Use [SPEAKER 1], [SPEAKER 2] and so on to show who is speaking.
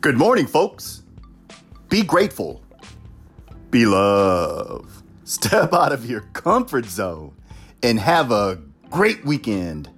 [SPEAKER 1] Good morning, folks. Be grateful. Be love. Step out of your comfort zone and have a great weekend.